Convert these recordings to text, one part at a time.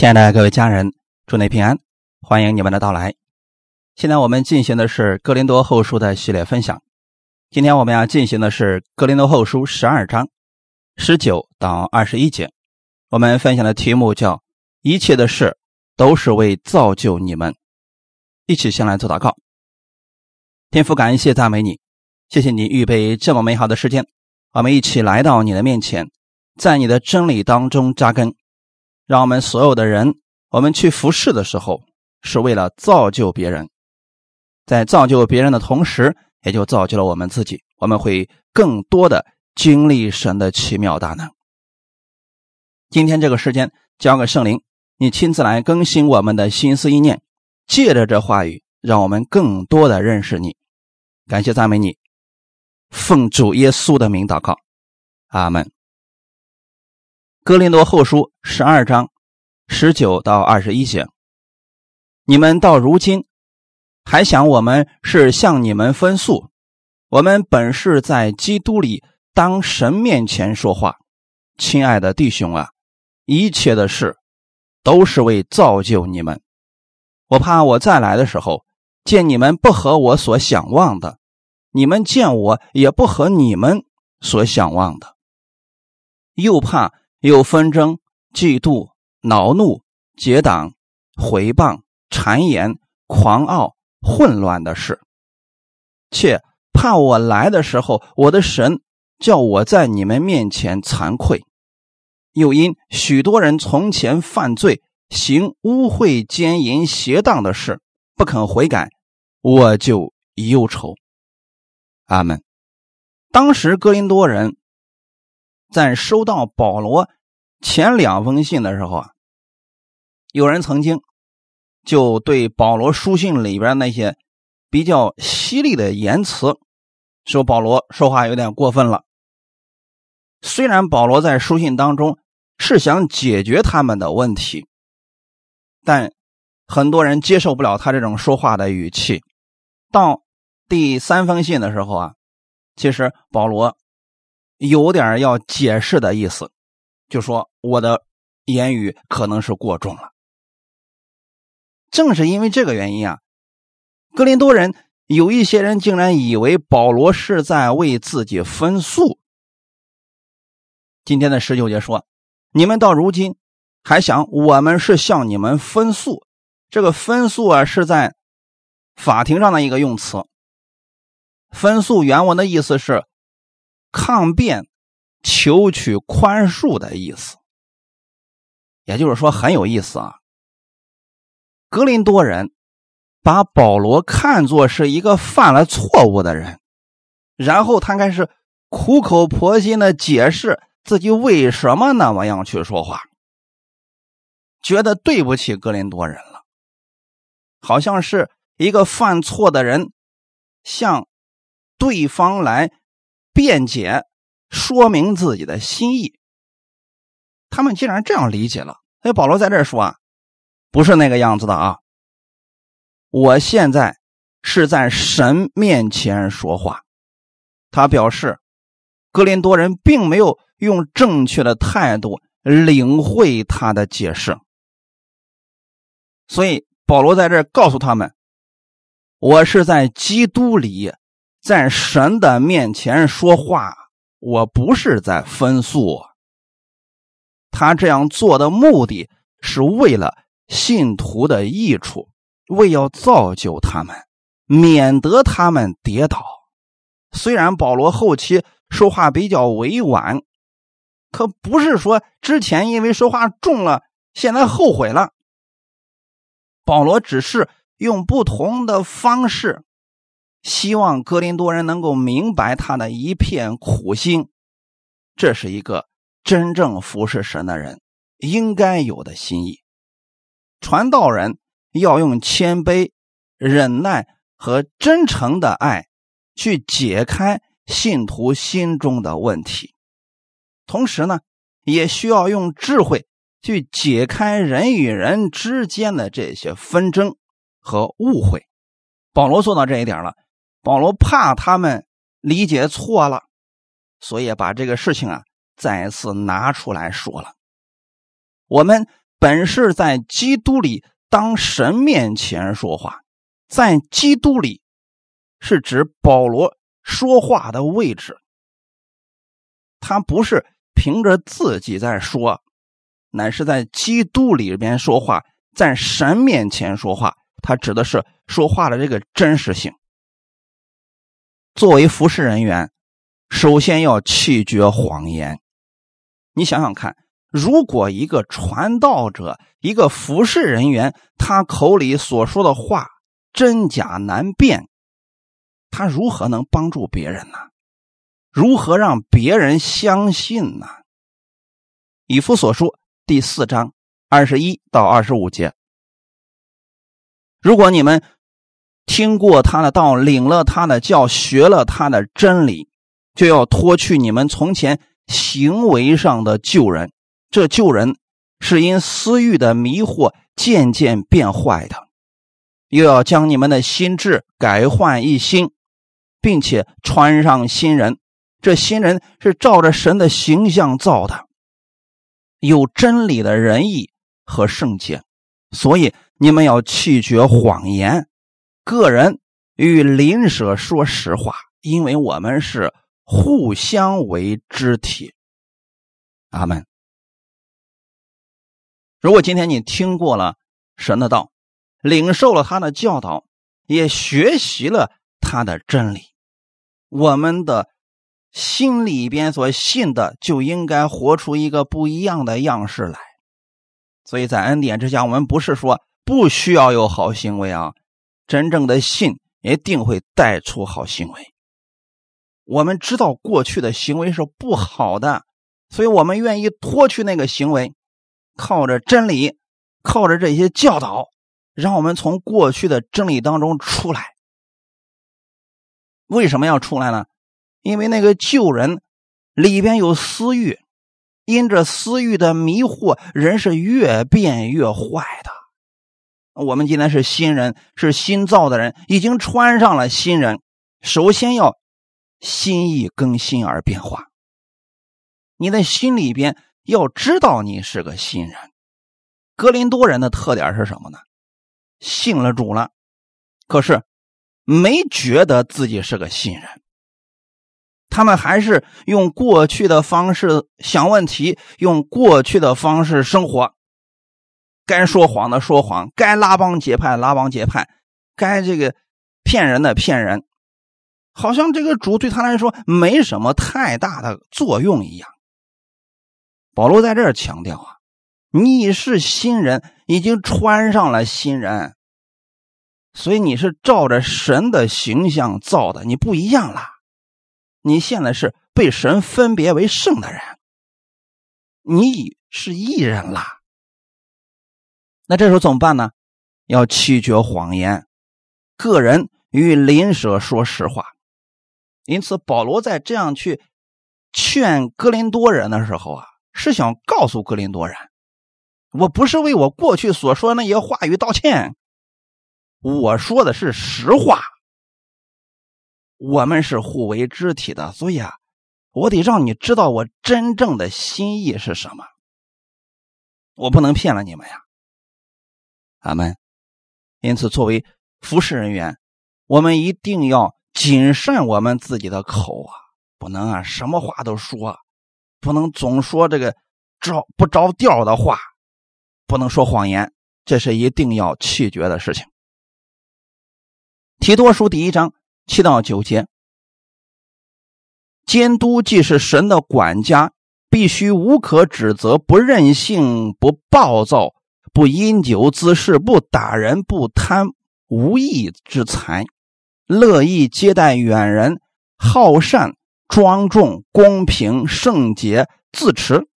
亲爱的各位家人，祝你平安，欢迎你们的到来。现在我们进行的是《哥林多后书》的系列分享。今天我们要进行的是《哥林多后书》十二章十九到二十一节。我们分享的题目叫“一切的事都是为造就你们”。一起先来做祷告。天父，感谢赞美你，谢谢你预备这么美好的时间，我们一起来到你的面前，在你的真理当中扎根。让我们所有的人，我们去服侍的时候，是为了造就别人，在造就别人的同时，也就造就了我们自己。我们会更多的经历神的奇妙大能。今天这个时间交给圣灵，你亲自来更新我们的心思意念，借着这话语，让我们更多的认识你。感谢赞美你，奉主耶稣的名祷告，阿门。哥林多后书十二章十九到二十一节，你们到如今还想我们是向你们分诉？我们本是在基督里当神面前说话。亲爱的弟兄啊，一切的事都是为造就你们。我怕我再来的时候，见你们不合我所想望的，你们见我也不合你们所想望的，又怕。有纷争、嫉妒、恼怒、结党、毁谤、谗言、狂傲、混乱的事，且怕我来的时候，我的神叫我在你们面前惭愧；又因许多人从前犯罪，行污秽、奸淫、邪荡的事，不肯悔改，我就忧愁。阿门。当时哥林多人。在收到保罗前两封信的时候啊，有人曾经就对保罗书信里边那些比较犀利的言辞，说保罗说话有点过分了。虽然保罗在书信当中是想解决他们的问题，但很多人接受不了他这种说话的语气。到第三封信的时候啊，其实保罗。有点要解释的意思，就说我的言语可能是过重了。正是因为这个原因啊，格林多人有一些人竟然以为保罗是在为自己分诉。今天的十九节说：“你们到如今还想我们是向你们分诉？这个分诉啊，是在法庭上的一个用词。分诉原文的意思是。”抗辩、求取宽恕的意思，也就是说很有意思啊。格林多人把保罗看作是一个犯了错误的人，然后他开始苦口婆心的解释自己为什么那么样去说话，觉得对不起格林多人了，好像是一个犯错的人向对方来。辩解，说明自己的心意。他们竟然这样理解了。所以保罗在这说啊，不是那个样子的啊。我现在是在神面前说话。他表示，格林多人并没有用正确的态度领会他的解释。所以保罗在这告诉他们，我是在基督里。在神的面前说话，我不是在分诉。他这样做的目的是为了信徒的益处，为要造就他们，免得他们跌倒。虽然保罗后期说话比较委婉，可不是说之前因为说话重了，现在后悔了。保罗只是用不同的方式。希望格林多人能够明白他的一片苦心，这是一个真正服侍神的人应该有的心意。传道人要用谦卑、忍耐和真诚的爱去解开信徒心中的问题，同时呢，也需要用智慧去解开人与人之间的这些纷争和误会。保罗做到这一点了。保罗怕他们理解错了，所以把这个事情啊再次拿出来说了。我们本是在基督里当神面前说话，在基督里是指保罗说话的位置，他不是凭着自己在说，乃是在基督里边说话，在神面前说话。他指的是说话的这个真实性。作为服侍人员，首先要弃绝谎言。你想想看。如果一个传道者、一个服侍人员，他口里所说的话真假难辨，他如何能帮助别人呢？如何让别人相信呢？以弗所书第四章二十一到二十五节：如果你们听过他的道，领了他的教，学了他的真理，就要脱去你们从前行为上的旧人。这旧人是因私欲的迷惑渐渐变坏的，又要将你们的心智改换一新，并且穿上新人。这新人是照着神的形象造的，有真理的仁义和圣洁。所以你们要弃绝谎言，个人与邻舍说实话，因为我们是互相为肢体。阿门。如果今天你听过了神的道，领受了他的教导，也学习了他的真理，我们的心里边所信的就应该活出一个不一样的样式来。所以在恩典之下，我们不是说不需要有好行为啊，真正的信一定会带出好行为。我们知道过去的行为是不好的，所以我们愿意脱去那个行为。靠着真理，靠着这些教导，让我们从过去的真理当中出来。为什么要出来呢？因为那个旧人里边有私欲，因着私欲的迷惑，人是越变越坏的。我们今天是新人，是新造的人，已经穿上了新人。首先要心意更新而变化，你的心里边。要知道你是个新人，格林多人的特点是什么呢？信了主了，可是没觉得自己是个新人。他们还是用过去的方式想问题，用过去的方式生活。该说谎的说谎，该拉帮结派拉帮结派，该这个骗人的骗人，好像这个主对他来说没什么太大的作用一样。保罗在这儿强调啊，你是新人，已经穿上了新人，所以你是照着神的形象造的，你不一样了。你现在是被神分别为圣的人，你是异人了。那这时候怎么办呢？要弃绝谎言，个人与邻舍说实话。因此，保罗在这样去劝哥林多人的时候啊。是想告诉格林多人，我不是为我过去所说那些话语道歉，我说的是实话。我们是互为肢体的，所以啊，我得让你知道我真正的心意是什么。我不能骗了你们呀，阿门。因此，作为服侍人员，我们一定要谨慎我们自己的口啊，不能啊什么话都说。不能总说这个着不着调的话，不能说谎言，这是一定要弃绝的事情。提多书第一章七到九节，监督既是神的管家，必须无可指责，不任性，不暴躁，不因酒滋事，不打人，不贪无义之财，乐意接待远人，好善。庄重、公平、圣洁、自持，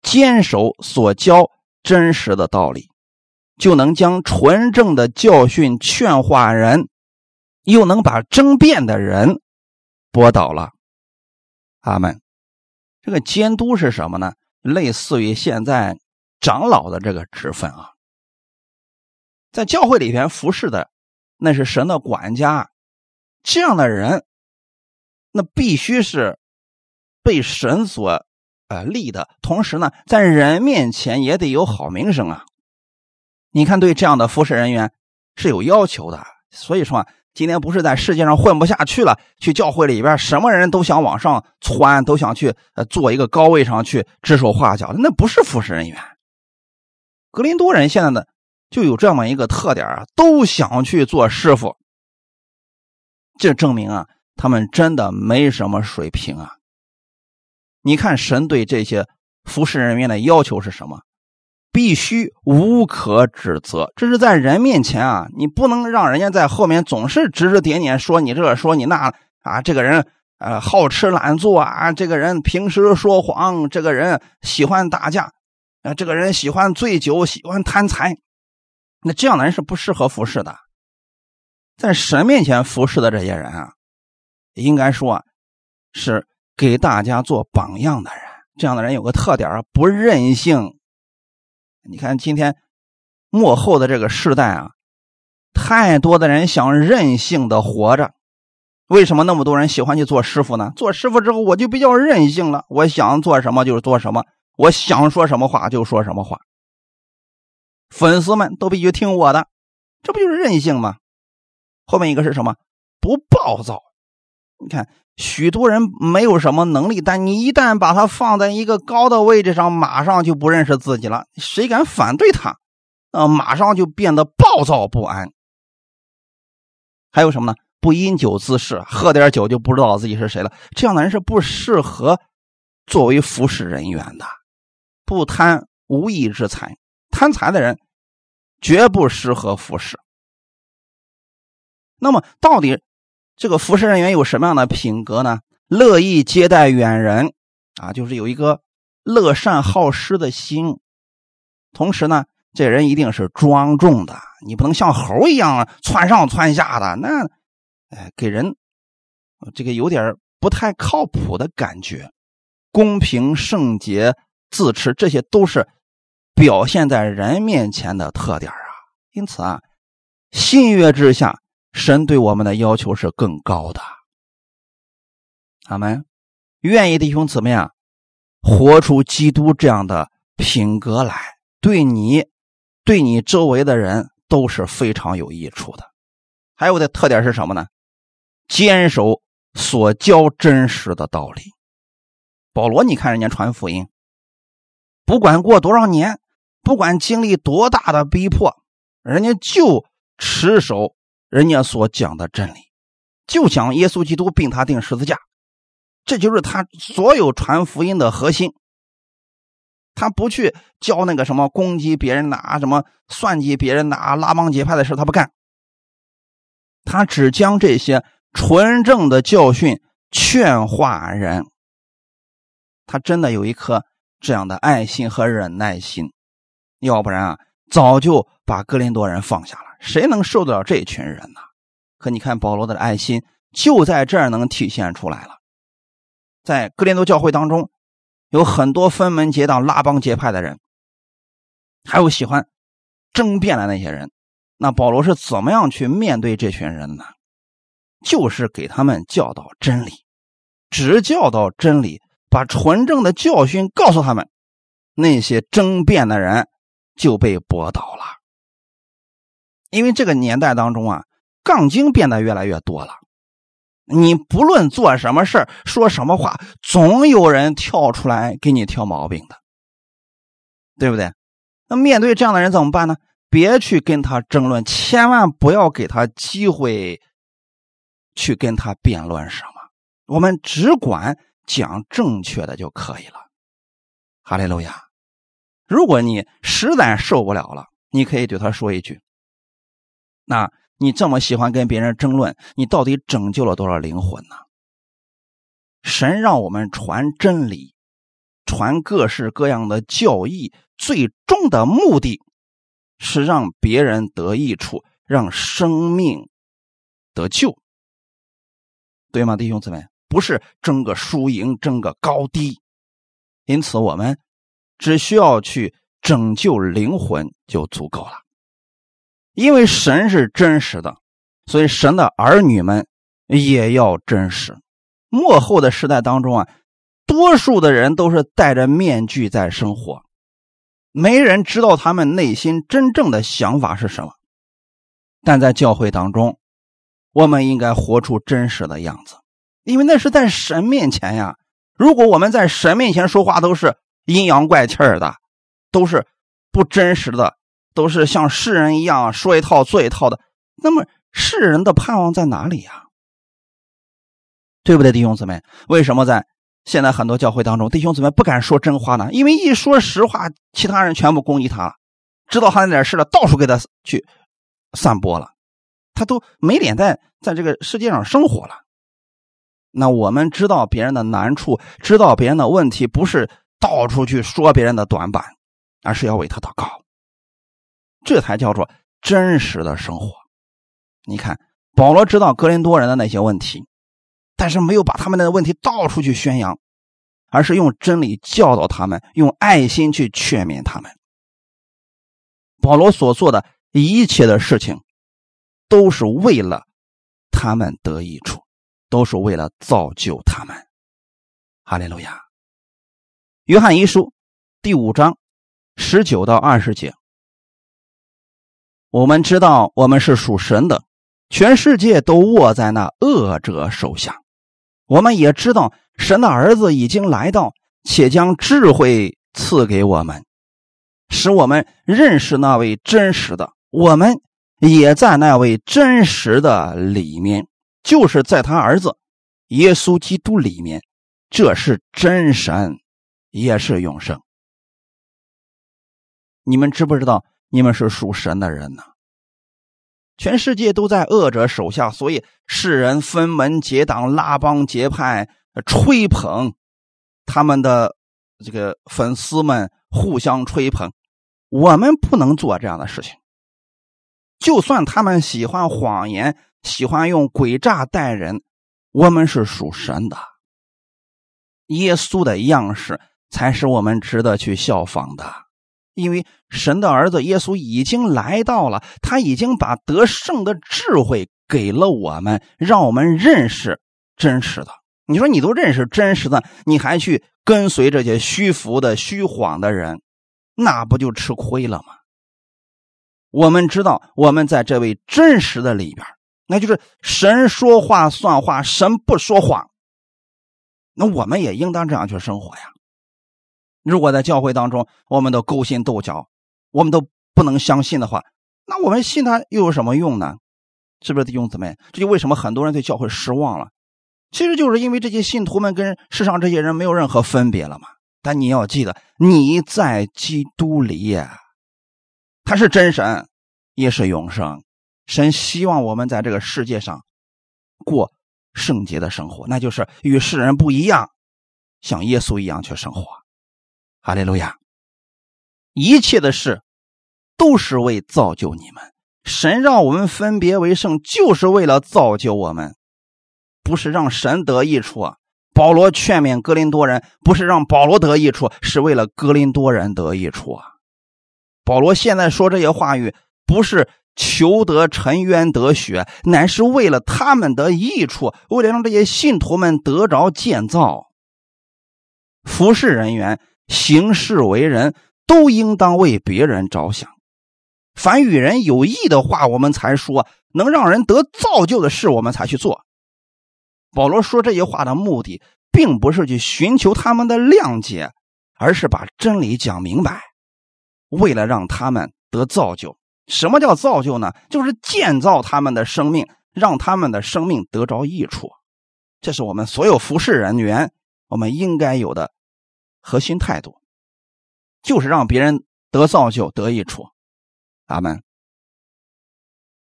坚守所教真实的道理，就能将纯正的教训劝化人，又能把争辩的人驳倒了。阿门。这个监督是什么呢？类似于现在长老的这个职分啊，在教会里边服侍的，那是神的管家，这样的人。那必须是被神所呃立的同时呢，在人面前也得有好名声啊。你看，对这样的服侍人员是有要求的。所以说啊，今天不是在世界上混不下去了，去教会里边，什么人都想往上窜，都想去呃做一个高位上去指手画脚，那不是服侍人员。格林多人现在呢，就有这么一个特点啊，都想去做师傅。这证明啊，他们真的没什么水平啊。你看神对这些服侍人员的要求是什么？必须无可指责，这是在人面前啊，你不能让人家在后面总是指指点点，说你这说你那啊，这个人呃好吃懒做啊，这个人平时说谎，这个人喜欢打架啊，这个人喜欢醉酒，喜欢贪财，那这样的人是不适合服侍的。在神面前服侍的这些人啊，应该说是给大家做榜样的人。这样的人有个特点不任性。你看，今天幕后的这个时代啊，太多的人想任性的活着。为什么那么多人喜欢去做师傅呢？做师傅之后，我就比较任性了，我想做什么就是做什么，我想说什么话就说什么话。粉丝们都必须听我的，这不就是任性吗？后面一个是什么？不暴躁。你看。许多人没有什么能力，但你一旦把他放在一个高的位置上，马上就不认识自己了。谁敢反对他，啊，马上就变得暴躁不安。还有什么呢？不因酒滋事，喝点酒就不知道自己是谁了。这样的人是不适合作为服侍人员的。不贪无义之财，贪财的人绝不适合服侍。那么，到底？这个服侍人员有什么样的品格呢？乐意接待远人，啊，就是有一个乐善好施的心。同时呢，这人一定是庄重的，你不能像猴一样窜上窜下的，那，哎，给人这个有点不太靠谱的感觉。公平、圣洁、自持，这些都是表现在人面前的特点啊。因此啊，信约之下。神对我们的要求是更高的，阿门。愿意弟兄姊妹啊，活出基督这样的品格来，对你、对你周围的人都是非常有益处的。还有的特点是什么呢？坚守所教真实的道理。保罗，你看人家传福音，不管过多少年，不管经历多大的逼迫，人家就持守。人家所讲的真理，就讲耶稣基督并他定十字架，这就是他所有传福音的核心。他不去教那个什么攻击别人的啊，什么算计别人的啊，拉帮结派的事他不干。他只将这些纯正的教训劝化人。他真的有一颗这样的爱心和忍耐心，要不然啊，早就把哥林多人放下了。谁能受得了这群人呢？可你看保罗的爱心就在这儿能体现出来了。在哥林多教会当中，有很多分门结党、拉帮结派的人，还有喜欢争辩的那些人。那保罗是怎么样去面对这群人呢？就是给他们教导真理，只教导真理，把纯正的教训告诉他们。那些争辩的人就被驳倒了。因为这个年代当中啊，杠精变得越来越多了。你不论做什么事说什么话，总有人跳出来给你挑毛病的，对不对？那面对这样的人怎么办呢？别去跟他争论，千万不要给他机会去跟他辩论什么。我们只管讲正确的就可以了。哈利路亚！如果你实在受不了了，你可以对他说一句。那你这么喜欢跟别人争论，你到底拯救了多少灵魂呢？神让我们传真理，传各式各样的教义，最终的目的是让别人得益处，让生命得救，对吗，弟兄姊妹？不是争个输赢，争个高低。因此，我们只需要去拯救灵魂就足够了。因为神是真实的，所以神的儿女们也要真实。末后的时代当中啊，多数的人都是戴着面具在生活，没人知道他们内心真正的想法是什么。但在教会当中，我们应该活出真实的样子，因为那是在神面前呀。如果我们在神面前说话都是阴阳怪气的，都是不真实的，都是像世人一样说一套做一套的，那么世人的盼望在哪里呀？对不对，弟兄姊妹？为什么在现在很多教会当中，弟兄姊妹不敢说真话呢？因为一说实话，其他人全部攻击他了，知道他那点事了，到处给他去散播了，他都没脸在在这个世界上生活了。那我们知道别人的难处，知道别人的问题，不是到处去说别人的短板，而是要为他祷告，这才叫做真实的生活。你看，保罗知道格林多人的那些问题，但是没有把他们的问题到处去宣扬，而是用真理教导他们，用爱心去劝勉他们。保罗所做的一切的事情，都是为了他们得益处。都是为了造就他们，哈利路亚。约翰一书第五章十九到二十节，我们知道我们是属神的，全世界都握在那恶者手下。我们也知道神的儿子已经来到，且将智慧赐给我们，使我们认识那位真实的。我们也在那位真实的里面。就是在他儿子耶稣基督里面，这是真神，也是永生。你们知不知道？你们是属神的人呢？全世界都在恶者手下，所以世人分门结党、拉帮结派、吹捧他们的这个粉丝们，互相吹捧。我们不能做这样的事情。就算他们喜欢谎言。喜欢用诡诈待人，我们是属神的。耶稣的样式才是我们值得去效仿的，因为神的儿子耶稣已经来到了，他已经把得胜的智慧给了我们，让我们认识真实的。你说你都认识真实的，你还去跟随这些虚浮的、虚晃的人，那不就吃亏了吗？我们知道，我们在这位真实的里边。那就是神说话算话，神不说谎。那我们也应当这样去生活呀。如果在教会当中，我们都勾心斗角，我们都不能相信的话，那我们信他又有什么用呢？是不是弟兄姊妹？这就为什么很多人对教会失望了。其实就是因为这些信徒们跟世上这些人没有任何分别了嘛。但你要记得，你在基督里呀，他是真神，也是永生。神希望我们在这个世界上过圣洁的生活，那就是与世人不一样，像耶稣一样去生活。哈利路亚！一切的事都是为造就你们。神让我们分别为圣，就是为了造就我们，不是让神得益处啊。保罗劝勉格林多人，不是让保罗得益处，是为了格林多人得益处啊。保罗现在说这些话语，不是。求得沉冤得雪，乃是为了他们的益处，为了让这些信徒们得着建造。服侍人员行事为人，都应当为别人着想。凡与人有益的话，我们才说；能让人得造就的事，我们才去做。保罗说这些话的目的，并不是去寻求他们的谅解，而是把真理讲明白，为了让他们得造就。什么叫造就呢？就是建造他们的生命，让他们的生命得着益处。这是我们所有服侍人员我们应该有的核心态度，就是让别人得造就、得益处。阿门。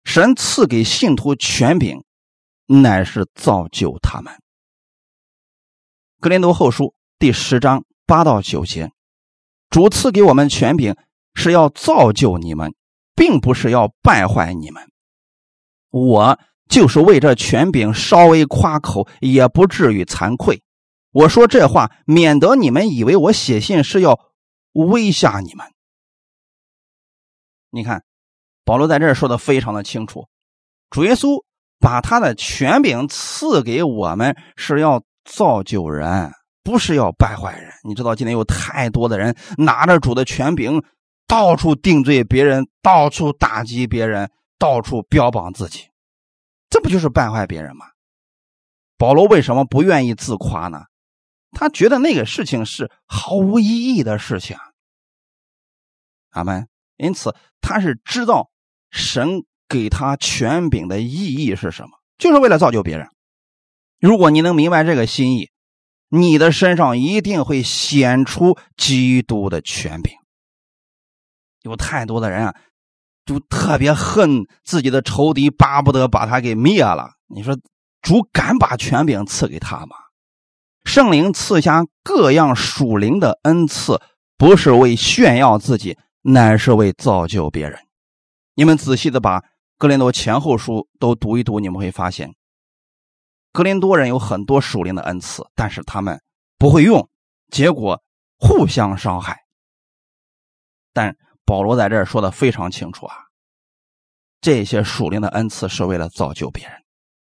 神赐给信徒权柄，乃是造就他们。格林多后书第十章八到九节，主赐给我们权柄，是要造就你们。并不是要败坏你们，我就是为这权柄稍微夸口，也不至于惭愧。我说这话，免得你们以为我写信是要威吓你们。你看，保罗在这儿说的非常的清楚，主耶稣把他的权柄赐给我们，是要造就人，不是要败坏人。你知道，今天有太多的人拿着主的权柄，到处定罪别人，到处打击别人，到处标榜自己，这不就是败坏别人吗？保罗为什么不愿意自夸呢？他觉得那个事情是毫无意义的事情。阿门。因此，他是知道神给他权柄的意义是什么，就是为了造就别人。如果你能明白这个心意，你的身上一定会显出基督的权柄。有太多的人啊，就特别恨自己的仇敌，巴不得把他给灭了。你说主敢把权柄赐给他吗？圣灵赐下各样属灵的恩赐，不是为炫耀自己。乃是为造就别人。你们仔细的把格林多前后书都读一读，你们会发现，格林多人有很多属灵的恩赐，但是他们不会用，结果互相伤害。但保罗在这儿说的非常清楚啊，这些属灵的恩赐是为了造就别人。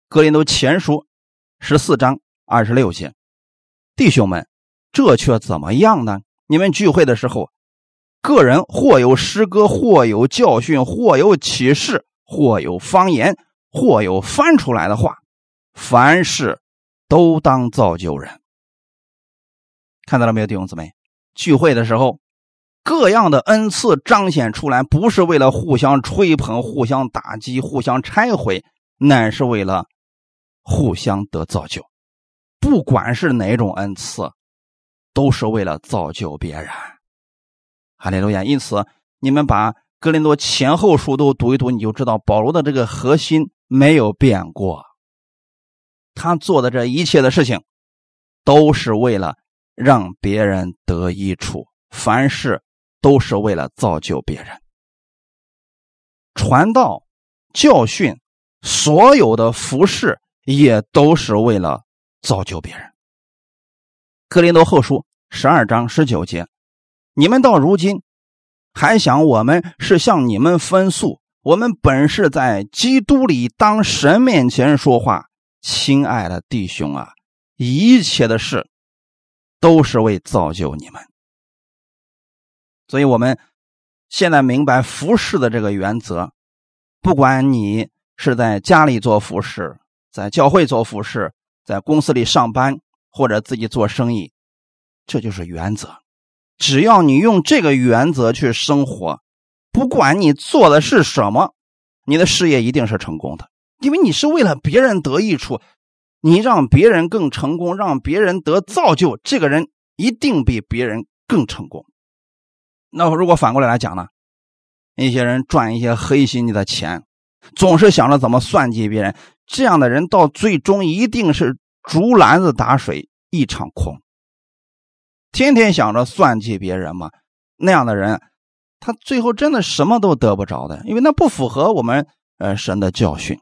格林都前书十四章二十六节，弟兄们，这却怎么样呢？你们聚会的时候。个人或有诗歌，或有教训，或有启示，或有方言，或有翻出来的话，凡事都当造就人。看到了没有，弟兄姊妹？聚会的时候，各样的恩赐彰显出来，不是为了互相吹捧、互相打击、互相拆毁，乃是为了互相得造就。不管是哪种恩赐，都是为了造就别人。哈利路亚！因此，你们把哥林多前后书都读一读，你就知道保罗的这个核心没有变过。他做的这一切的事情，都是为了让别人得益处，凡事都是为了造就别人。传道、教训，所有的服饰也都是为了造就别人。哥林多后书十二章十九节。你们到如今还想我们是向你们分诉？我们本是在基督里当神面前说话，亲爱的弟兄啊，一切的事都是为造就你们。所以，我们现在明白服侍的这个原则。不管你是在家里做服侍，在教会做服侍，在公司里上班，或者自己做生意，这就是原则。只要你用这个原则去生活，不管你做的是什么，你的事业一定是成功的，因为你是为了别人得益处，你让别人更成功，让别人得造就，这个人一定比别人更成功。那如果反过来来讲呢？一些人赚一些黑心的钱，总是想着怎么算计别人，这样的人到最终一定是竹篮子打水一场空。天天想着算计别人嘛，那样的人，他最后真的什么都得不着的，因为那不符合我们呃神的教训。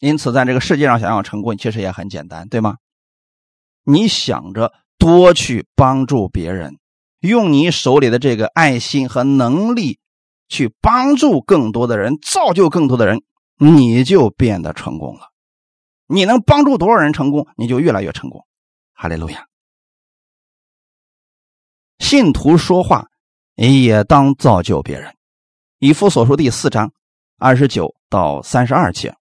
因此，在这个世界上想要成功，其实也很简单，对吗？你想着多去帮助别人，用你手里的这个爱心和能力去帮助更多的人，造就更多的人，你就变得成功了。你能帮助多少人成功，你就越来越成功。哈利路亚。信徒说话也当造就别人。以弗所书第四章二十九到三十二节，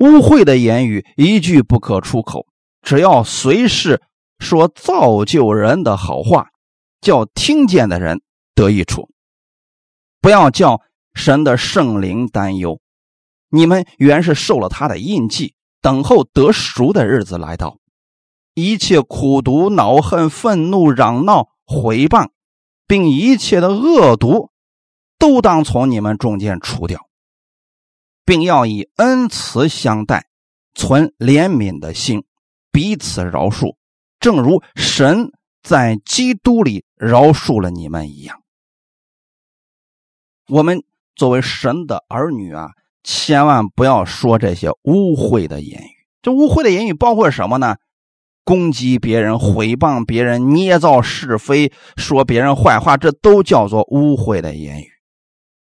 污秽的言语一句不可出口，只要随时说造就人的好话，叫听见的人得益处。不要叫神的圣灵担忧。你们原是受了他的印记，等候得赎的日子来到。一切苦毒、恼恨、愤怒、嚷闹。毁谤，并一切的恶毒，都当从你们中间除掉，并要以恩慈相待，存怜悯的心，彼此饶恕，正如神在基督里饶恕了你们一样。我们作为神的儿女啊，千万不要说这些污秽的言语。这污秽的言语包括什么呢？攻击别人、毁谤别人、捏造是非、说别人坏话，这都叫做污秽的言语。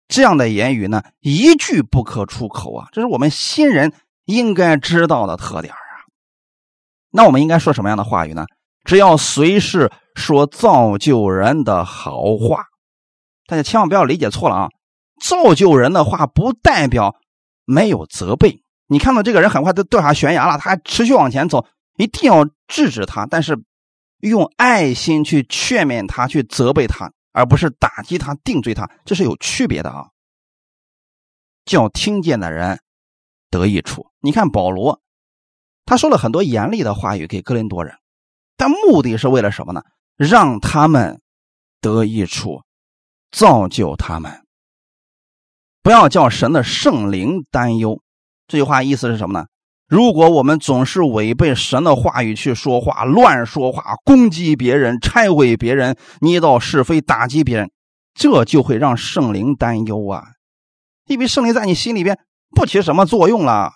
这样的言语呢，一句不可出口啊！这是我们新人应该知道的特点啊。那我们应该说什么样的话语呢？只要随时说造就人的好话。大家千万不要理解错了啊！造就人的话不代表没有责备。你看到这个人很快都掉下悬崖了，他还持续往前走，一定要制止他，但是用爱心去劝勉他，去责备他，而不是打击他、定罪他，这是有区别的啊。叫听见的人得益处。你看保罗，他说了很多严厉的话语给哥林多人，但目的是为了什么呢？让他们得益处，造就他们。不要叫神的圣灵担忧。这句话意思是什么呢？如果我们总是违背神的话语去说话、乱说话、攻击别人、拆毁别人、捏造是非、打击别人，这就会让圣灵担忧啊！因为圣灵在你心里边不起什么作用了，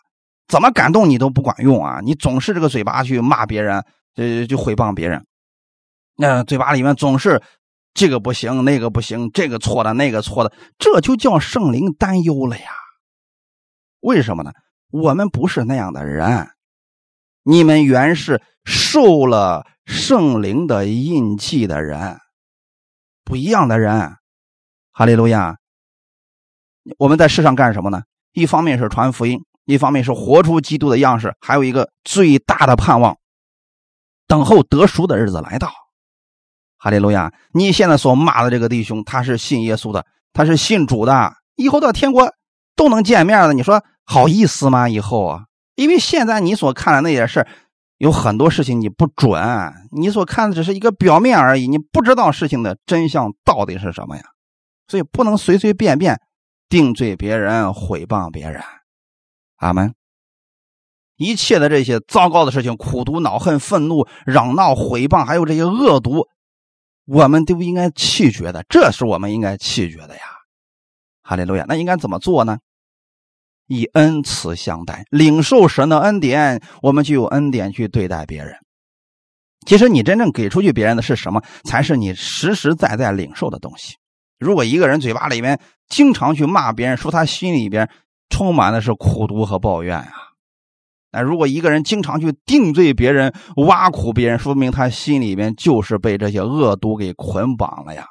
怎么感动你都不管用啊！你总是这个嘴巴去骂别人，呃，就诽谤别人，那嘴巴里面总是这个不行，那个不行，这个错的，那个错的，这就叫圣灵担忧了呀。为什么呢？我们不是那样的人，你们原是受了圣灵的印记的人，不一样的人。哈利路亚！我们在世上干什么呢？一方面是传福音，一方面是活出基督的样式，还有一个最大的盼望，等候得赎的日子来到。哈利路亚！你现在所骂的这个弟兄，他是信耶稣的，他是信主的，以后到天国。都能见面的，你说好意思吗？以后啊，因为现在你所看的那些事有很多事情你不准，你所看的只是一个表面而已，你不知道事情的真相到底是什么呀，所以不能随随便便定罪别人、毁谤别人。阿门。一切的这些糟糕的事情，苦毒、恼恨、愤怒、嚷闹、毁谤，还有这些恶毒，我们都应该弃绝的，这是我们应该弃绝的呀。哈利路亚。那应该怎么做呢？以恩慈相待，领受神的恩典，我们就有恩典去对待别人。其实你真正给出去别人的是什么，才是你实实在在领受的东西。如果一个人嘴巴里面经常去骂别人，说他心里边充满的是苦毒和抱怨呀，那如果一个人经常去定罪别人、挖苦别人，说明他心里边就是被这些恶毒给捆绑了呀。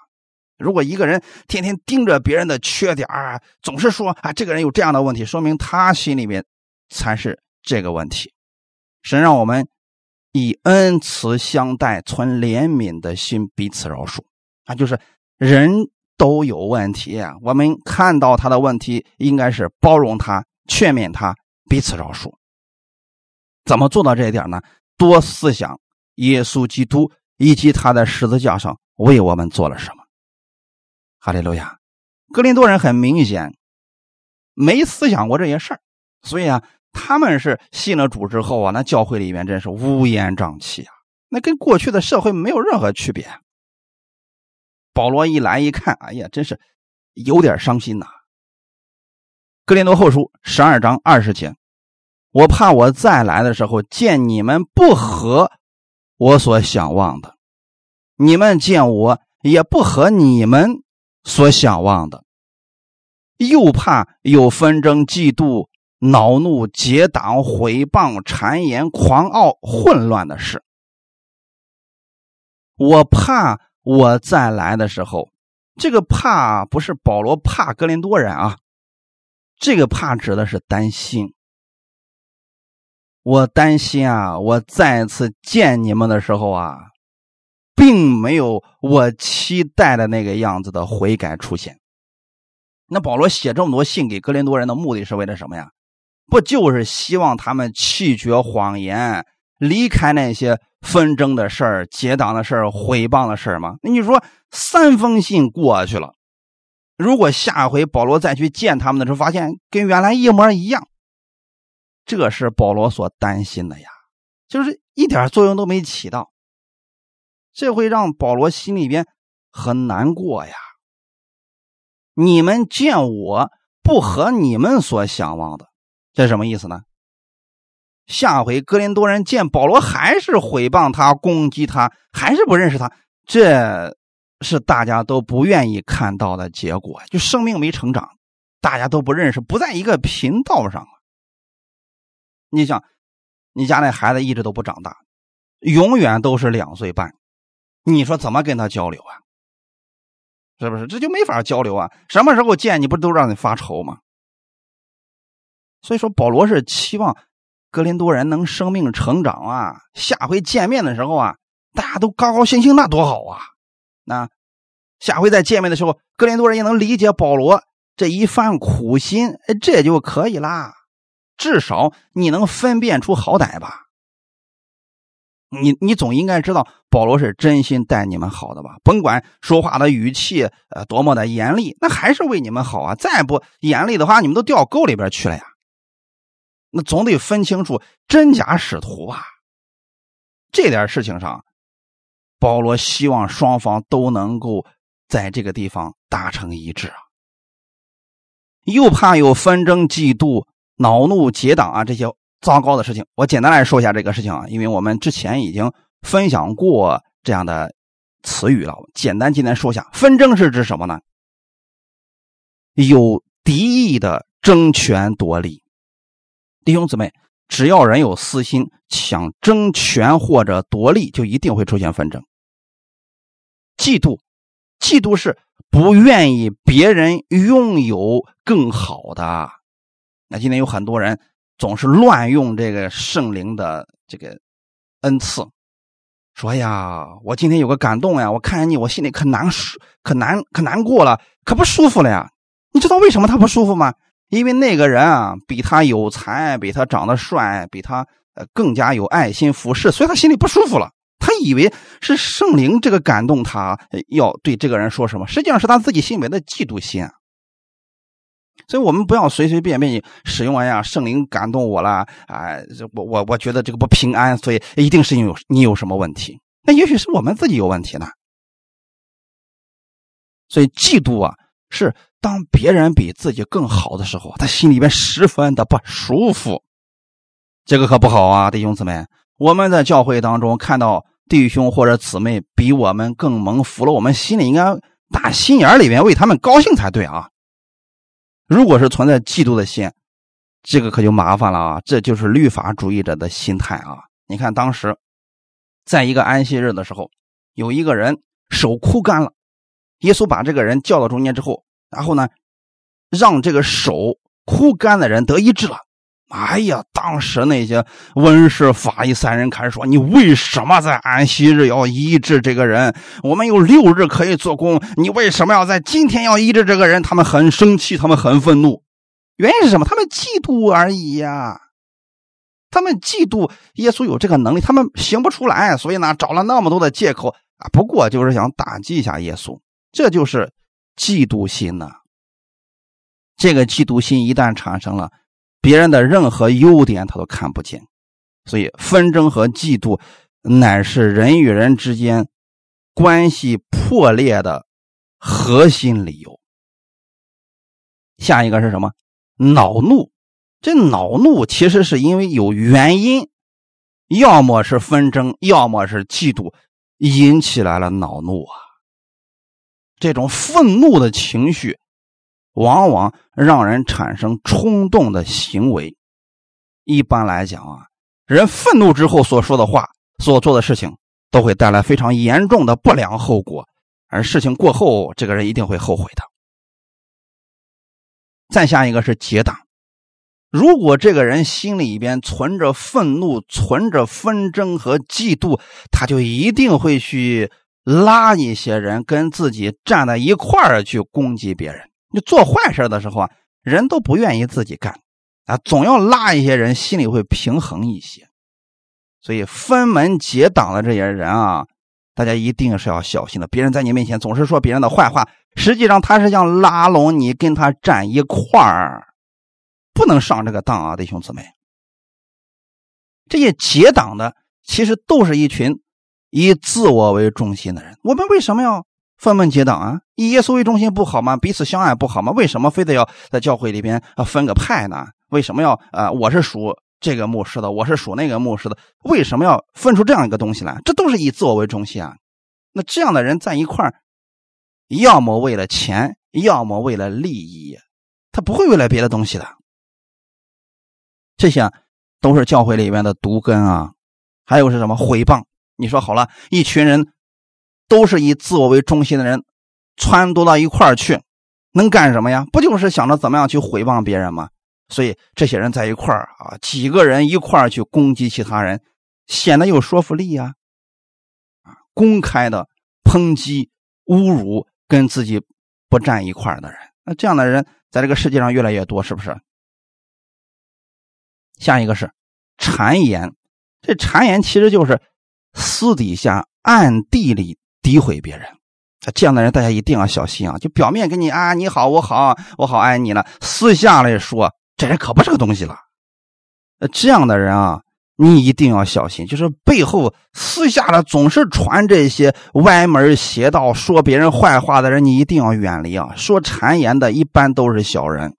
如果一个人天天盯着别人的缺点啊，总是说啊这个人有这样的问题，说明他心里面才是这个问题。神让我们以恩慈相待，存怜悯的心，彼此饶恕啊。就是人都有问题，我们看到他的问题，应该是包容他、劝勉他，彼此饶恕。怎么做到这一点呢？多思想耶稣基督以及他在十字架上为我们做了什么。哈利路亚，格林多人很明显没思想过这些事儿，所以啊，他们是信了主之后啊，那教会里面真是乌烟瘴气啊，那跟过去的社会没有任何区别。保罗一来一看，哎呀，真是有点伤心呐。格林多后书十二章二十节，我怕我再来的时候见你们不合我所想望的，你们见我也不合你们。所想望的，又怕有纷争、嫉妒、恼怒、结党、毁谤、谗言、狂傲、混乱的事。我怕我再来的时候，这个怕不是保罗怕格林多人啊，这个怕指的是担心。我担心啊，我再次见你们的时候啊。并没有我期待的那个样子的悔改出现。那保罗写这么多信给哥林多人的目的是为了什么呀？不就是希望他们弃绝谎言，离开那些纷争的事儿、结党的事儿、毁谤的事儿吗？那你说三封信过去了，如果下回保罗再去见他们的时候，发现跟原来一模一样，这是保罗所担心的呀，就是一点作用都没起到。这会让保罗心里边很难过呀。你们见我不和你们所想望的，这什么意思呢？下回哥林多人见保罗还是毁谤他、攻击他，还是不认识他，这是大家都不愿意看到的结果。就生命没成长，大家都不认识，不在一个频道上你想，你家那孩子一直都不长大。永远都是两岁半，你说怎么跟他交流啊？是不是？这就没法交流啊！什么时候见你不都让你发愁吗？所以说，保罗是期望格林多人能生命成长啊，下回见面的时候啊，大家都高高兴兴，那多好啊！那下回再见面的时候，格林多人也能理解保罗这一番苦心，哎，这就可以啦。至少你能分辨出好歹吧？你你总应该知道保罗是真心待你们好的吧？甭管说话的语气呃多么的严厉，那还是为你们好啊！再不严厉的话，你们都掉沟里边去了呀。那总得分清楚真假使徒吧。这点事情上，保罗希望双方都能够在这个地方达成一致啊。又怕有纷争、嫉妒、恼怒、结党啊这些。糟糕的事情，我简单来说一下这个事情啊，因为我们之前已经分享过这样的词语了。简单今天说一下，纷争是指什么呢？有敌意的争权夺利。弟兄姊妹，只要人有私心，想争权或者夺利，就一定会出现纷争。嫉妒，嫉妒是不愿意别人拥有更好的。那今天有很多人。总是乱用这个圣灵的这个恩赐，说呀，我今天有个感动呀，我看见你，我心里可难受、可难、可难过了，可不舒服了呀。你知道为什么他不舒服吗？因为那个人啊，比他有才，比他长得帅，比他呃更加有爱心服侍，所以他心里不舒服了。他以为是圣灵这个感动他，要对这个人说什么，实际上是他自己心里的嫉妒心。所以我们不要随随便便使用。哎呀，圣灵感动我了，哎，我我我觉得这个不平安，所以一定是你有你有什么问题？那也许是我们自己有问题呢。所以嫉妒啊，是当别人比自己更好的时候，他心里边十分的不舒服。这个可不好啊，弟兄姊妹。我们在教会当中看到弟兄或者姊妹比我们更蒙福了，我们心里应该打心眼里边为他们高兴才对啊。如果是存在嫉妒的心，这个可就麻烦了啊！这就是律法主义者的心态啊！你看，当时在一个安息日的时候，有一个人手枯干了，耶稣把这个人叫到中间之后，然后呢，让这个手枯干的人得医治了。哎呀，当时那些文士、法医三人开始说：“你为什么在安息日要医治这个人？我们有六日可以做工，你为什么要在今天要医治这个人？”他们很生气，他们很愤怒，原因是什么？他们嫉妒而已呀！他们嫉妒耶稣有这个能力，他们行不出来，所以呢，找了那么多的借口啊。不过就是想打击一下耶稣，这就是嫉妒心呐。这个嫉妒心一旦产生了。别人的任何优点他都看不见，所以纷争和嫉妒乃是人与人之间关系破裂的核心理由。下一个是什么？恼怒。这恼怒其实是因为有原因，要么是纷争，要么是嫉妒引起来了恼怒啊。这种愤怒的情绪。往往让人产生冲动的行为。一般来讲啊，人愤怒之后所说的话、所做的事情，都会带来非常严重的不良后果。而事情过后，这个人一定会后悔的。再下一个是结党。如果这个人心里边存着愤怒、存着纷争和嫉妒，他就一定会去拉一些人跟自己站在一块儿去攻击别人。你做坏事的时候啊，人都不愿意自己干，啊，总要拉一些人，心里会平衡一些。所以分门结党的这些人啊，大家一定是要小心的。别人在你面前总是说别人的坏话，实际上他是想拉拢你，跟他站一块儿，不能上这个当啊，弟兄姊妹。这些结党的其实都是一群以自我为中心的人。我们为什么要？分门结党啊！以耶稣为中心不好吗？彼此相爱不好吗？为什么非得要在教会里边啊分个派呢？为什么要啊？我是属这个牧师的，我是属那个牧师的，为什么要分出这样一个东西来？这都是以自我为中心啊！那这样的人在一块儿，要么为了钱，要么为了利益，他不会为了别的东西的。这些都是教会里边的毒根啊！还有是什么毁谤？你说好了，一群人都是以自我为中心的人，撺掇到一块儿去，能干什么呀？不就是想着怎么样去毁谤别人吗？所以这些人在一块儿啊，几个人一块儿去攻击其他人，显得有说服力呀！啊，公开的抨击、侮辱跟自己不站一块儿的人，那这样的人在这个世界上越来越多，是不是？下一个是谗言，这谗言其实就是私底下、暗地里诋毁别人。这样的人大家一定要小心啊！就表面跟你啊你好我好我好爱你了，私下来说。这人可不是个东西了，呃，这样的人啊，你一定要小心。就是背后私下的总是传这些歪门邪道、说别人坏话的人，你一定要远离啊。说谗言的一般都是小人，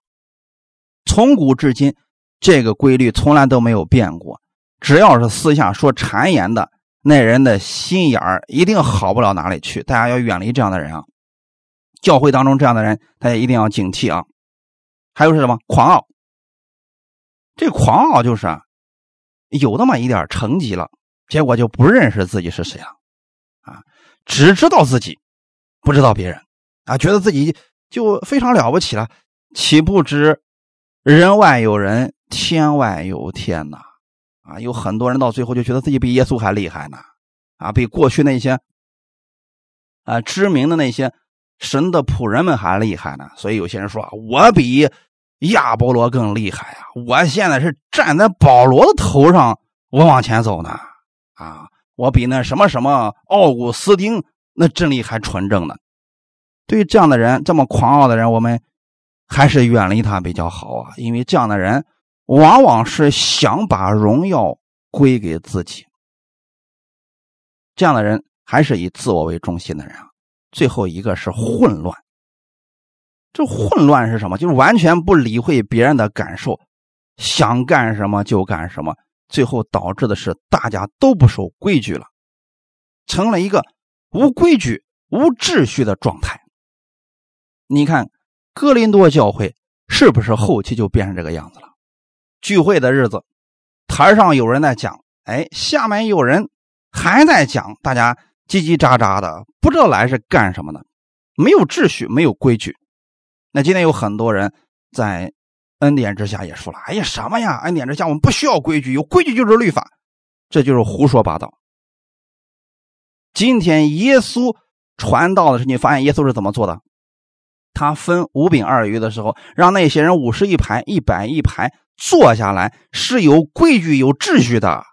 从古至今这个规律从来都没有变过。只要是私下说谗言的，那人的心眼儿一定好不了哪里去。大家要远离这样的人啊。教会当中这样的人，大家一定要警惕啊。还有是什么狂傲？这狂傲就是啊，有那么一点成绩了，结果就不认识自己是谁了，啊，只知道自己，不知道别人，啊，觉得自己就非常了不起了，岂不知人外有人，天外有天呐！啊，有很多人到最后就觉得自己比耶稣还厉害呢，啊，比过去那些啊知名的那些神的仆人们还厉害呢。所以有些人说，我比。亚波罗更厉害啊！我现在是站在保罗的头上，我往前走呢。啊，我比那什么什么奥古斯丁那真理还纯正呢。对于这样的人，这么狂傲的人，我们还是远离他比较好啊。因为这样的人往往是想把荣耀归给自己。这样的人还是以自我为中心的人啊。最后一个是混乱。这混乱是什么？就是完全不理会别人的感受，想干什么就干什么，最后导致的是大家都不守规矩了，成了一个无规矩、无秩序的状态。你看，哥林多教会是不是后期就变成这个样子了？聚会的日子，台上有人在讲，哎，下面有人还在讲，大家叽叽喳喳的，不知道来是干什么的，没有秩序，没有规矩。那今天有很多人在恩典之下也说了：“哎呀，什么呀？恩典之下我们不需要规矩，有规矩就是律法，这就是胡说八道。”今天耶稣传道的时候，你发现耶稣是怎么做的？他分五饼二鱼的时候，让那些人五十一排、一百一排坐下来，是有规矩、有秩序的。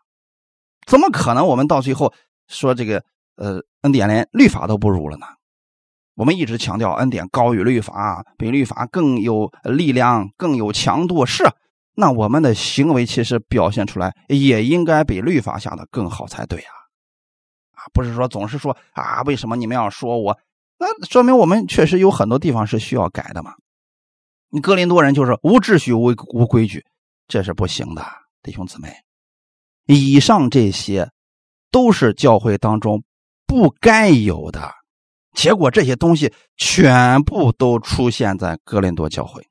怎么可能我们到最后说这个呃恩典连律法都不如了呢？我们一直强调恩典高于律法，比律法更有力量、更有强度。是，那我们的行为其实表现出来也应该比律法下的更好才对呀！啊，不是说总是说啊，为什么你们要说我？那说明我们确实有很多地方是需要改的嘛。你格林多人就是无秩序、无无规矩，这是不行的，弟兄姊妹。以上这些都是教会当中不该有的。结果这些东西全部都出现在哥林多教会。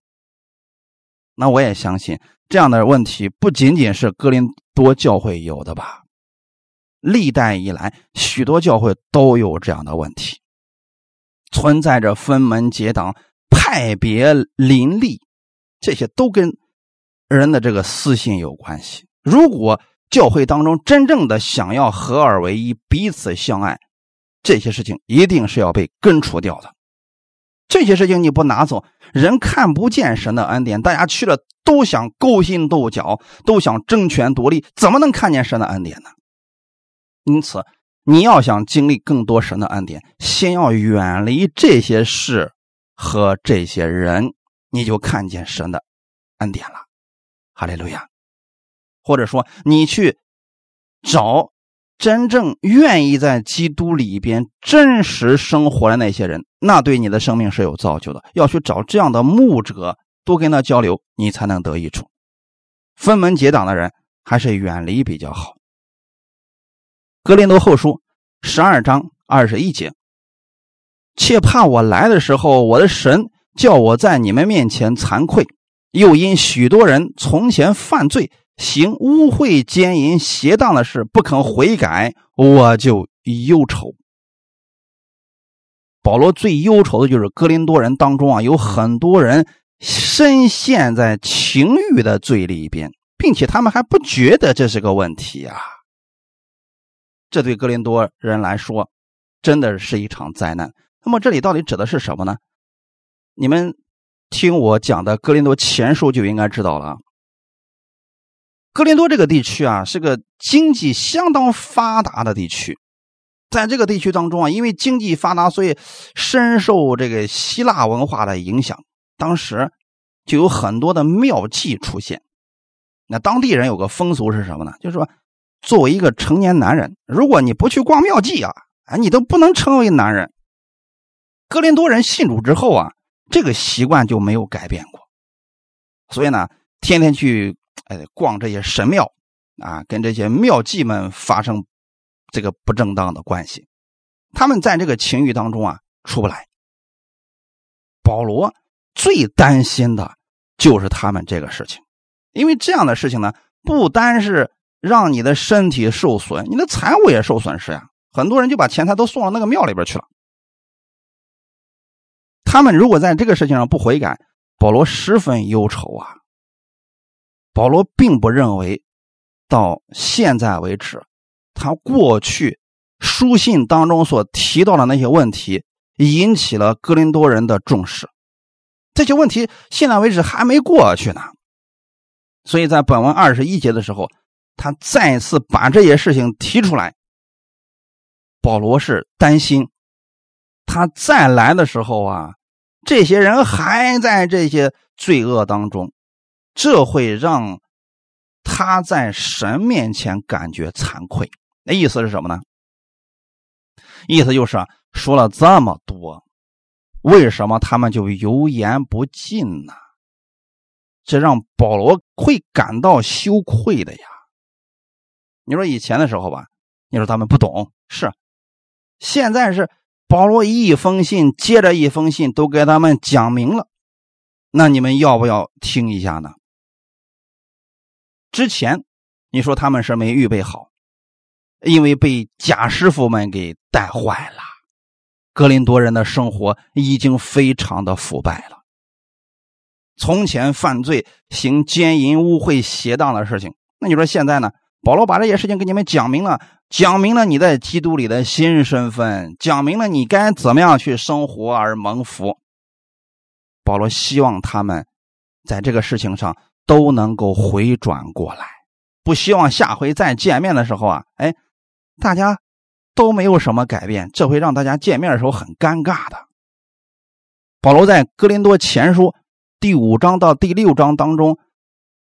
那我也相信这样的问题不仅仅是哥林多教会有的吧？历代以来，许多教会都有这样的问题，存在着分门结党、派别林立，这些都跟人的这个私心有关系。如果教会当中真正的想要合二为一、彼此相爱，这些事情一定是要被根除掉的。这些事情你不拿走，人看不见神的恩典。大家去了都想勾心斗角，都想争权夺利，怎么能看见神的恩典呢？因此，你要想经历更多神的恩典，先要远离这些事和这些人，你就看见神的恩典了。哈利路亚！或者说，你去找。真正愿意在基督里边真实生活的那些人，那对你的生命是有造就的。要去找这样的牧者，多跟他交流，你才能得益处。分门结党的人，还是远离比较好。格林多后书十二章二十一节，切怕我来的时候，我的神叫我在你们面前惭愧，又因许多人从前犯罪，行污秽奸淫邪荡的事，不肯悔改，我就忧愁。保罗最忧愁的就是哥林多人当中啊，有很多人深陷在情欲的罪里边，并且他们还不觉得这是个问题啊。这对哥林多人来说，真的是一场灾难。那么这里到底指的是什么呢？你们听我讲的哥林多前书就应该知道了。哥林多这个地区啊，是个经济相当发达的地区。在这个地区当中啊，因为经济发达，所以深受这个希腊文化的影响。当时就有很多的妙计出现。那当地人有个风俗是什么呢？就是说，作为一个成年男人，如果你不去逛庙妓啊，啊，你都不能成为男人。哥林多人信主之后啊，这个习惯就没有改变过。所以呢，天天去哎逛这些神庙啊，跟这些庙妓们发生。这个不正当的关系，他们在这个情欲当中啊出不来。保罗最担心的就是他们这个事情，因为这样的事情呢，不单是让你的身体受损，你的财物也受损失呀。很多人就把钱财都送到那个庙里边去了。他们如果在这个事情上不悔改，保罗十分忧愁啊。保罗并不认为到现在为止。他过去书信当中所提到的那些问题，引起了哥林多人的重视。这些问题现在为止还没过去呢，所以在本文二十一节的时候，他再次把这些事情提出来。保罗是担心，他再来的时候啊，这些人还在这些罪恶当中，这会让他在神面前感觉惭愧。那意思是什么呢？意思就是说了这么多，为什么他们就油盐不进呢？这让保罗会感到羞愧的呀。你说以前的时候吧，你说他们不懂是，现在是保罗一封信接着一封信都给他们讲明了，那你们要不要听一下呢？之前你说他们是没预备好。因为被假师傅们给带坏了，格林多人的生活已经非常的腐败了。从前犯罪、行奸淫、污秽、邪荡的事情，那你说现在呢？保罗把这些事情给你们讲明了，讲明了你在基督里的新身份，讲明了你该怎么样去生活而蒙福。保罗希望他们在这个事情上都能够回转过来，不希望下回再见面的时候啊，哎。大家都没有什么改变，这会让大家见面的时候很尴尬的。保罗在哥林多前书第五章到第六章当中，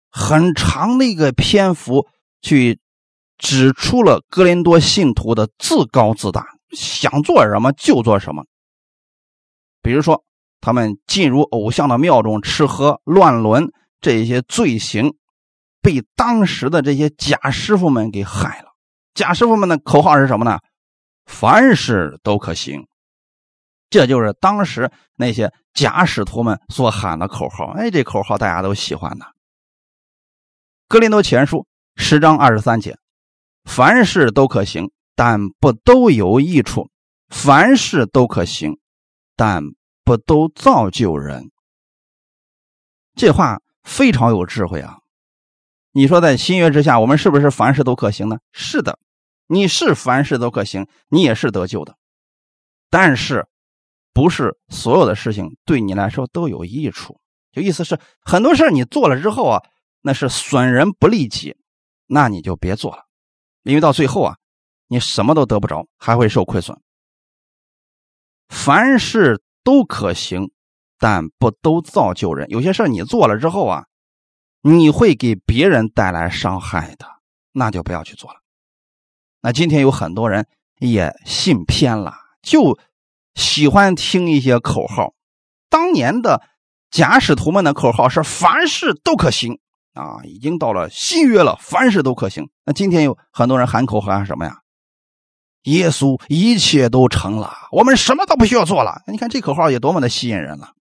很长的一个篇幅去指出了哥林多信徒的自高自大，想做什么就做什么。比如说，他们进入偶像的庙中吃喝乱伦这些罪行，被当时的这些假师傅们给害了。假师傅们的口号是什么呢？凡事都可行，这就是当时那些假使徒们所喊的口号。哎，这口号大家都喜欢的。格林多前书十章二十三节：凡事都可行，但不都有益处；凡事都可行，但不都造就人。这话非常有智慧啊！你说在新约之下，我们是不是凡事都可行呢？是的，你是凡事都可行，你也是得救的。但是，不是所有的事情对你来说都有益处。就意思是，很多事你做了之后啊，那是损人不利己，那你就别做了，因为到最后啊，你什么都得不着，还会受亏损。凡事都可行，但不都造就人。有些事你做了之后啊。你会给别人带来伤害的，那就不要去做了。那今天有很多人也信偏了，就喜欢听一些口号。当年的假使徒们的口号是“凡事都可行”，啊，已经到了新约了，凡事都可行。那今天有很多人喊口号喊什么呀？耶稣一切都成了，我们什么都不需要做了。你看这口号也多么的吸引人了，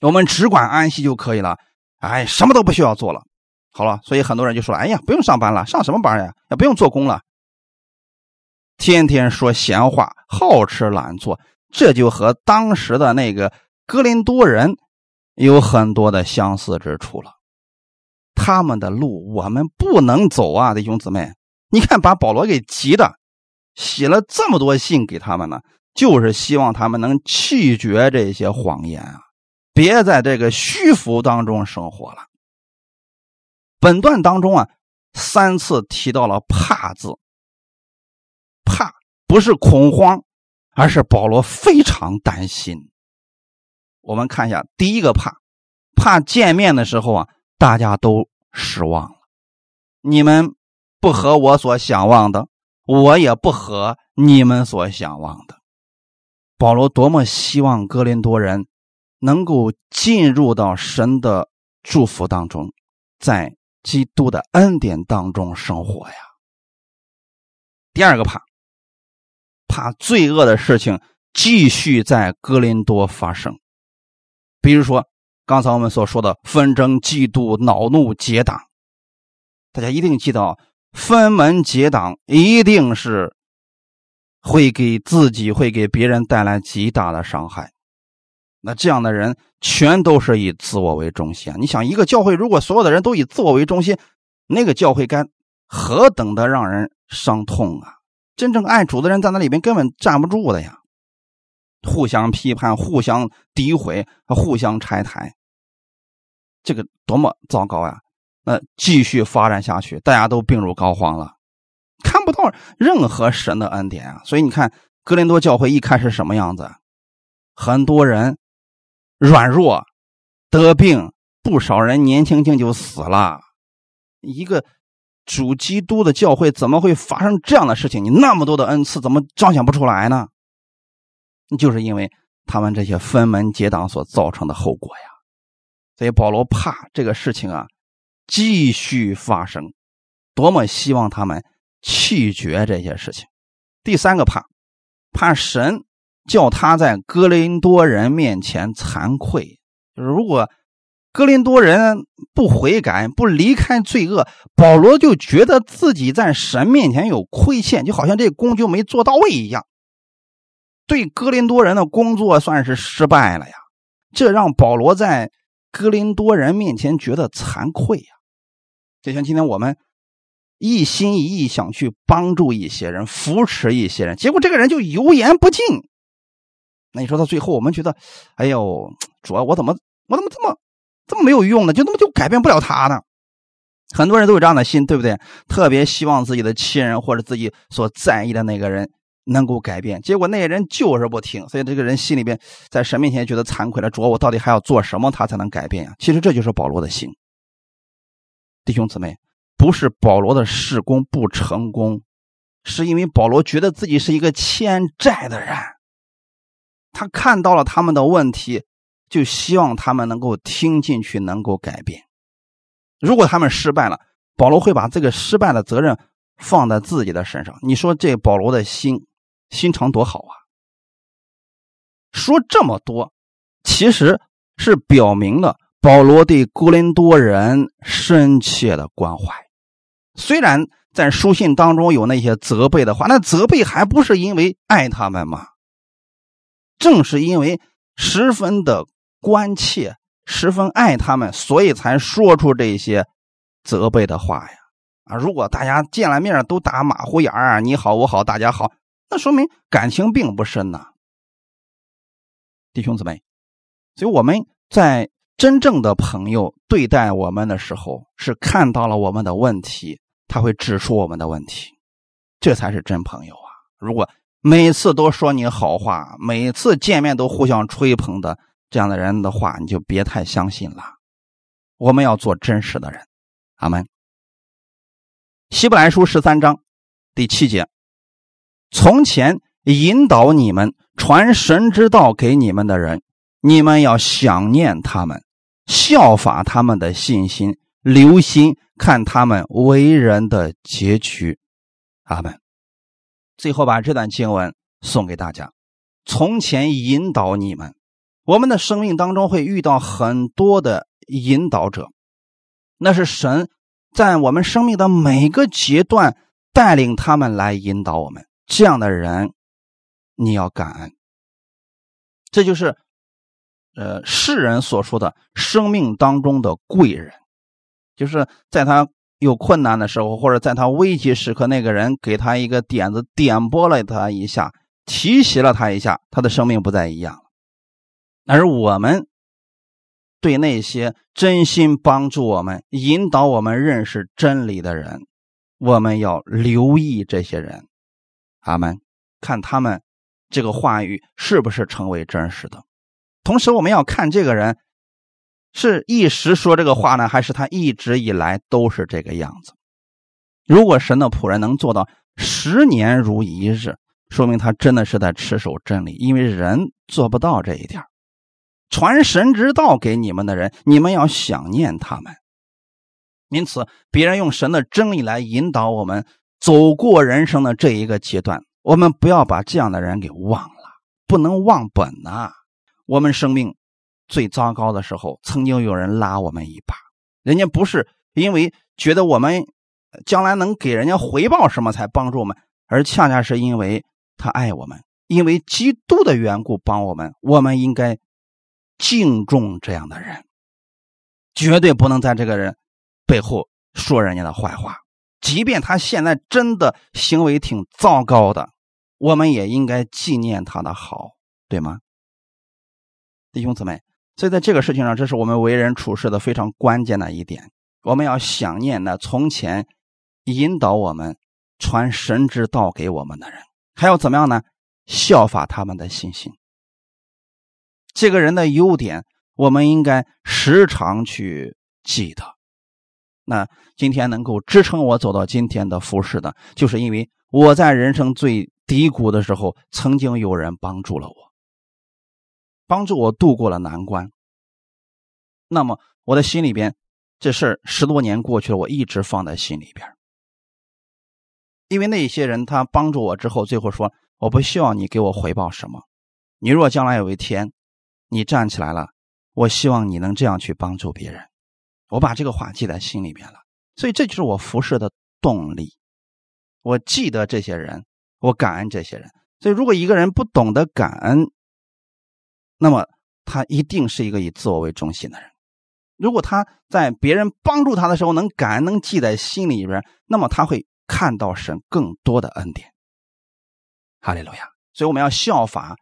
我们只管安息就可以了。哎，什么都不需要做了，好了，所以很多人就说了：“哎呀，不用上班了，上什么班呀？也不用做工了，天天说闲话，好吃懒做。”这就和当时的那个哥林多人有很多的相似之处了。他们的路我们不能走啊，弟兄姊妹！你看，把保罗给急的，写了这么多信给他们呢，就是希望他们能弃绝这些谎言啊，别在这个虚浮当中生活了。本段当中啊，三次提到了“怕”字，怕不是恐慌，而是保罗非常担心。我们看一下第一个怕，怕见面的时候啊，大家都失望了。你们不和我所想望的，我也不和你们所想望的。保罗多么希望哥林多人能够进入到神的祝福当中，在。基督的恩典当中生活呀。第二个怕，怕罪恶的事情继续在哥林多发生，比如说刚才我们所说的纷争、嫉妒、恼怒、结党。大家一定记得，分门结党一定是会给自己、会给别人带来极大的伤害。那这样的人全都是以自我为中心啊！你想，一个教会如果所有的人都以自我为中心，那个教会该何等的让人伤痛啊！真正爱主的人在那里边根本站不住的呀，互相批判、互相诋毁、互相拆台，这个多么糟糕呀！那继续发展下去，大家都病入膏肓了，看不到任何神的恩典啊！所以你看，哥林多教会一开始什么样子？很多人。软弱，得病，不少人年轻轻就死了。一个主基督的教会怎么会发生这样的事情？你那么多的恩赐，怎么彰显不出来呢？就是因为他们这些分门结党所造成的后果呀。所以保罗怕这个事情啊继续发生，多么希望他们弃绝这些事情。第三个怕，怕神。叫他在哥林多人面前惭愧，就是如果哥林多人不悔改、不离开罪恶，保罗就觉得自己在神面前有亏欠，就好像这工就没做到位一样，对哥林多人的工作算是失败了呀。这让保罗在哥林多人面前觉得惭愧呀。就像今天我们一心一意想去帮助一些人、扶持一些人，结果这个人就油盐不进。那你说到最后，我们觉得，哎呦，主要我怎么我怎么这么这么没有用呢？就那么就改变不了他呢？很多人都有这样的心，对不对？特别希望自己的亲人或者自己所在意的那个人能够改变，结果那些人就是不听，所以这个人心里边在神面前觉得惭愧了。主我到底还要做什么，他才能改变呀？其实这就是保罗的心。弟兄姊妹，不是保罗的事工不成功，是因为保罗觉得自己是一个欠债的人。他看到了他们的问题，就希望他们能够听进去，能够改变。如果他们失败了，保罗会把这个失败的责任放在自己的身上。你说这保罗的心心肠多好啊！说这么多，其实是表明了保罗对哥林多人深切的关怀。虽然在书信当中有那些责备的话，那责备还不是因为爱他们吗？正是因为十分的关切，十分爱他们，所以才说出这些责备的话呀！啊，如果大家见了面都打马虎眼儿，你好我好大家好，那说明感情并不深呐，弟兄姊妹。所以我们在真正的朋友对待我们的时候，是看到了我们的问题，他会指出我们的问题，这才是真朋友啊！如果每次都说你好话，每次见面都互相吹捧的这样的人的话，你就别太相信了。我们要做真实的人，阿门。希伯来书十三章第七节：从前引导你们传神之道给你们的人，你们要想念他们，效法他们的信心，留心看他们为人的结局，阿门。最后把这段经文送给大家。从前引导你们，我们的生命当中会遇到很多的引导者，那是神在我们生命的每个阶段带领他们来引导我们。这样的人，你要感恩。这就是，呃，世人所说的生命当中的贵人，就是在他有困难的时候，或者在他危急时刻，那个人给他一个点子，点拨了他一下，提携了他一下，他的生命不再一样了。而我们对那些真心帮助我们、引导我们认识真理的人，我们要留意这些人，阿门，看他们。这个话语是不是成为真实的？同时，我们要看这个人是一时说这个话呢，还是他一直以来都是这个样子？如果神的仆人能做到十年如一日，说明他真的是在持守真理。因为人做不到这一点。传神之道给你们的人，你们要想念他们。因此，别人用神的真理来引导我们走过人生的这一个阶段。我们不要把这样的人给忘了，不能忘本呐！我们生命最糟糕的时候，曾经有人拉我们一把，人家不是因为觉得我们将来能给人家回报什么才帮助我们，而恰恰是因为他爱我们，因为基督的缘故帮我们。我们应该敬重这样的人，绝对不能在这个人背后说人家的坏话。即便他现在真的行为挺糟糕的，我们也应该纪念他的好，对吗，弟兄姊妹？所以在这个事情上，这是我们为人处事的非常关键的一点。我们要想念那从前引导我们、传神之道给我们的人，还要怎么样呢？效法他们的信心。这个人的优点，我们应该时常去记得。那今天能够支撑我走到今天的服饰的，就是因为我在人生最低谷的时候，曾经有人帮助了我，帮助我度过了难关。那么我的心里边，这事十多年过去了，我一直放在心里边。因为那些人他帮助我之后，最后说：“我不需要你给我回报什么，你若将来有一天你站起来了，我希望你能这样去帮助别人。”我把这个话记在心里边了，所以这就是我服侍的动力。我记得这些人，我感恩这些人。所以，如果一个人不懂得感恩，那么他一定是一个以自我为中心的人。如果他在别人帮助他的时候能感恩，能记在心里边，那么他会看到神更多的恩典。哈利路亚！所以我们要效法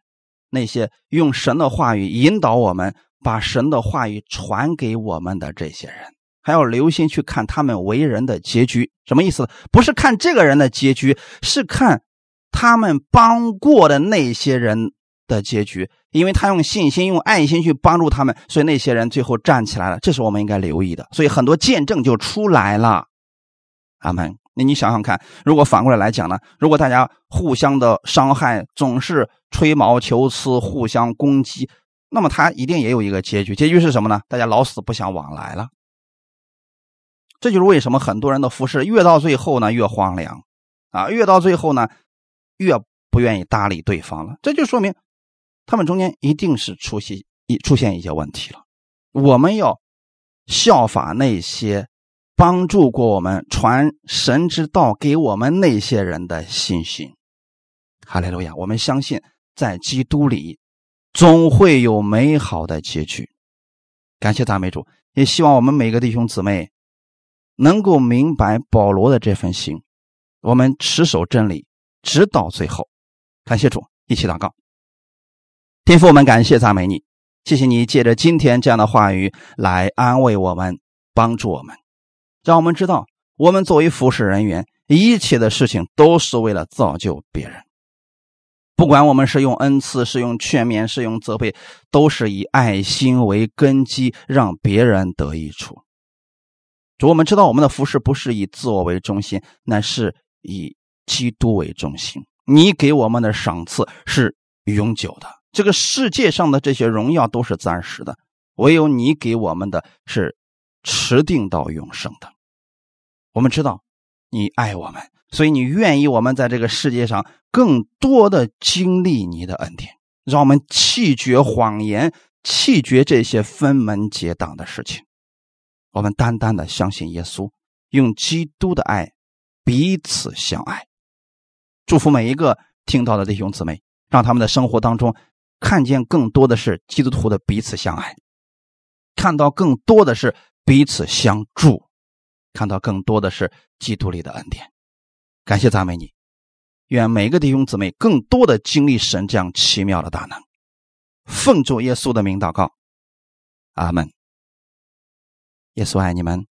那些用神的话语引导我们。把神的话语传给我们的这些人，还要留心去看他们为人的结局，什么意思？不是看这个人的结局，是看他们帮过的那些人的结局。因为他用信心、用爱心去帮助他们，所以那些人最后站起来了。这是我们应该留意的。所以很多见证就出来了。阿门。那你想想看，如果反过来来讲呢？如果大家互相的伤害，总是吹毛求疵，互相攻击。那么他一定也有一个结局，结局是什么呢？大家老死不相往来了。这就是为什么很多人的服饰越到最后呢越荒凉，啊，越到最后呢越不愿意搭理对方了。这就说明他们中间一定是出现一出现一些问题了。我们要效法那些帮助过我们、传神之道给我们那些人的信心。哈利路亚！我们相信在基督里。总会有美好的结局。感谢赞美主，也希望我们每个弟兄姊妹能够明白保罗的这份心，我们持守真理，直到最后。感谢主，一起祷告。天父，我们感谢赞美你，谢谢你借着今天这样的话语来安慰我们，帮助我们，让我们知道，我们作为服侍人员，一切的事情都是为了造就别人。不管我们是用恩赐，是用劝勉，是用责备，都是以爱心为根基，让别人得益处。主，我们知道我们的服饰不是以自我为中心，乃是以基督为中心。你给我们的赏赐是永久的，这个世界上的这些荣耀都是暂时的，唯有你给我们的是持定到永生的。我们知道你爱我们。所以你愿意我们在这个世界上更多的经历你的恩典，让我们弃绝谎言，弃绝这些分门结党的事情。我们单单的相信耶稣，用基督的爱彼此相爱。祝福每一个听到的弟兄姊妹，让他们的生活当中看见更多的是基督徒的彼此相爱，看到更多的是彼此相助，看到更多的是基督里的恩典。感谢赞美你，愿每个弟兄姊妹更多的经历神这样奇妙的大能。奉主耶稣的名祷告，阿门。耶稣爱你们。